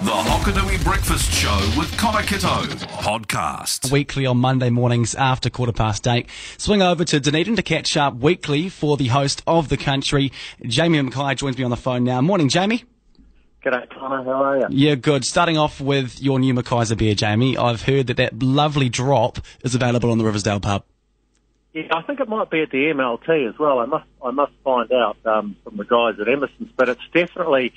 The Hokonui Breakfast Show with Connor Kitto podcast. Weekly on Monday mornings after quarter past eight. Swing over to Dunedin to catch up weekly for the host of the country. Jamie Mackay joins me on the phone now. Morning, Jamie. G'day, Connor. How are you? Yeah, good. Starting off with your new Mackay's beer, Jamie. I've heard that that lovely drop is available on the Riversdale pub. Yeah, I think it might be at the MLT as well. I must, I must find out um, from the guys at Emerson's, but it's definitely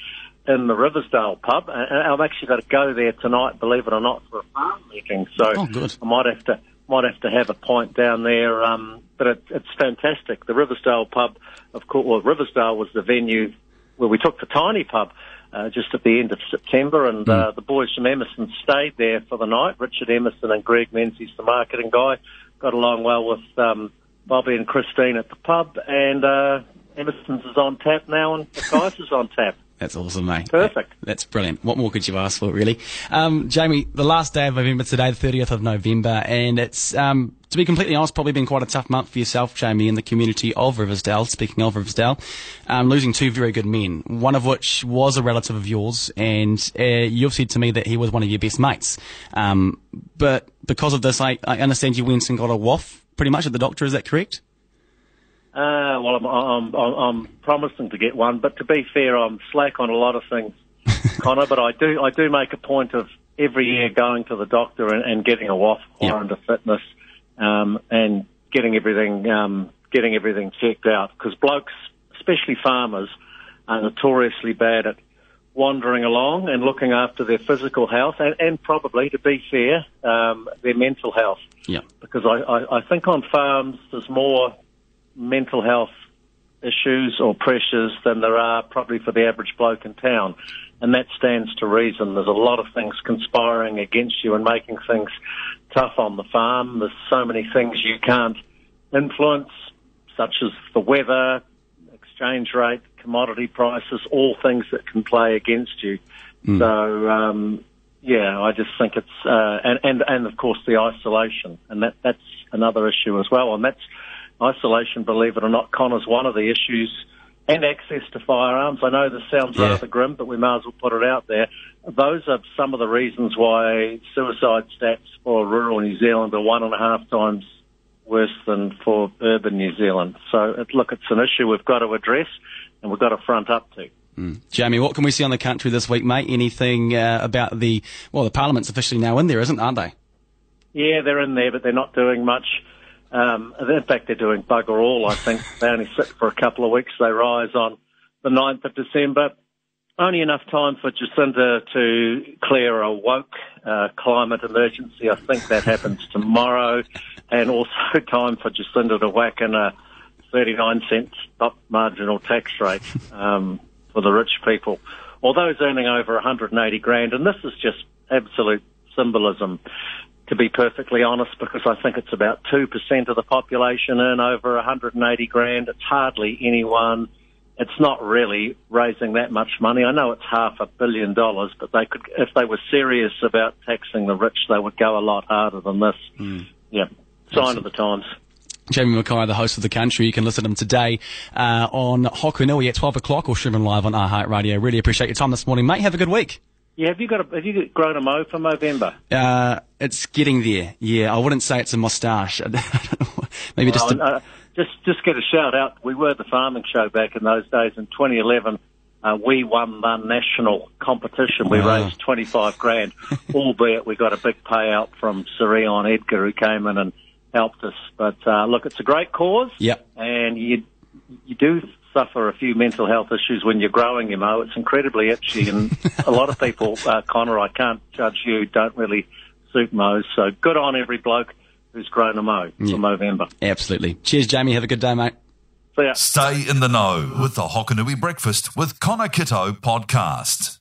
in the Riversdale pub, and I've actually got to go there tonight, believe it or not, for a farm meeting. So Oh. I might have to might have to have a pint down there. Um, but it, it's fantastic. The Riversdale pub, of course, well, Riversdale was the venue where we took the tiny pub. Uh, just at the end of September, and uh, the boys from Emerson stayed there for the night. Richard Emerson and Greg Menzies, the marketing guy, got along well with um, Bobby and Christine at the pub, and uh, Emerson's is on tap now, and the guys is on tap. That's awesome, mate. Perfect. That's brilliant. What more could you ask for, really? Um, Jamie, the last day of November today, the 30th of November, and it's, um, to be completely honest, probably been quite a tough month for yourself, Jamie, in the community of Riversdale. Speaking of Riversdale, um, losing two very good men, one of which was a relative of yours, and uh, you've said to me that he was one of your best mates. Um, but because of this, I, I understand you went and got a WOF, pretty much at the doctor. Is that correct? Uh, well, I'm, I'm, I'm, I'm promising to get one, but to be fair, I'm slack on a lot of things, Connor. But I do, I do make a point of every year going to the doctor and, and getting a WOF Yeah. under fitness, um, and getting everything, um, getting everything checked out. Because blokes, especially farmers, are notoriously bad at wandering along and looking after their physical health, and, and probably, to be fair, um, their mental health Yeah. because I, I, I think on farms there's more mental health issues or pressures than there are probably for the average bloke in town. And that stands to reason. There's a lot of things conspiring against you and making things tough on the farm. There's so many things you can't influence, such as the weather, exchange rate, commodity prices, all things that can play against you. So, um, yeah, I just think it's, uh, and, and, and of course the isolation, and that, that's another issue as well. And that's isolation, believe it or not, Connor's one of the issues, and access to firearms. I know this sounds Yeah. rather grim, but we may as well put it out there. Those are some of the reasons why suicide stats for rural New Zealand are one and a half times worse than for urban New Zealand. So, it, look, it's an issue we've got to address and we've got to front up to. Jamie, what can we see on the country this week, mate? Anything uh, about the well, the Parliament's officially now in there, isn't? Aren't they? Yeah, they're in there, but they're not doing much. Um, in fact, they're doing bugger all, I think. they only sit for a couple of weeks. They rise on the 9th of December. Only enough time for Jacinda to clear a woke uh, climate emergency. I think that happens tomorrow. And also time for Jacinda to whack in a 39 cent top marginal tax rate um, for the rich people. Or those earning over 180 grand. And this is just absolute symbolism to be perfectly honest, because I think it's about 2% of the population earn over 180 grand. It's hardly anyone. It's not really raising that much money. I know it's half a billion dollars, but they could, if they were serious about taxing the rich, they would go a lot harder than this. Yeah. Sign of the times. Jamie Mackay, the host of the country. You can listen to him today uh, on Hokonui at 12 o'clock or streaming live on iHeart Radio. Really appreciate your time this morning, mate. Have a good week. Yeah, have you got a, have you grown a mo for Movember? Uh, it's getting there. Yeah, I wouldn't say it's a moustache. Maybe just a, uh, just just get a shout out. We were the farming show back in those days. In 2011, uh, we won the national competition. We Wow. raised 25 grand, albeit we got a big payout from Sir Eion Edgar, who came in and helped us. But uh, look, it's a great cause, Yep. and you you do suffer a few mental health issues when you're growing your mow. It's incredibly itchy, and a lot of people, uh, Connor, I can't judge you, don't really suit mows. So good on every bloke who's grown a mow Yeah. for Movember. absolutely. Cheers, Jamie. Have a good day, mate. See ya. Stay in the know with the Hokonui Breakfast with Connor Kitto podcast.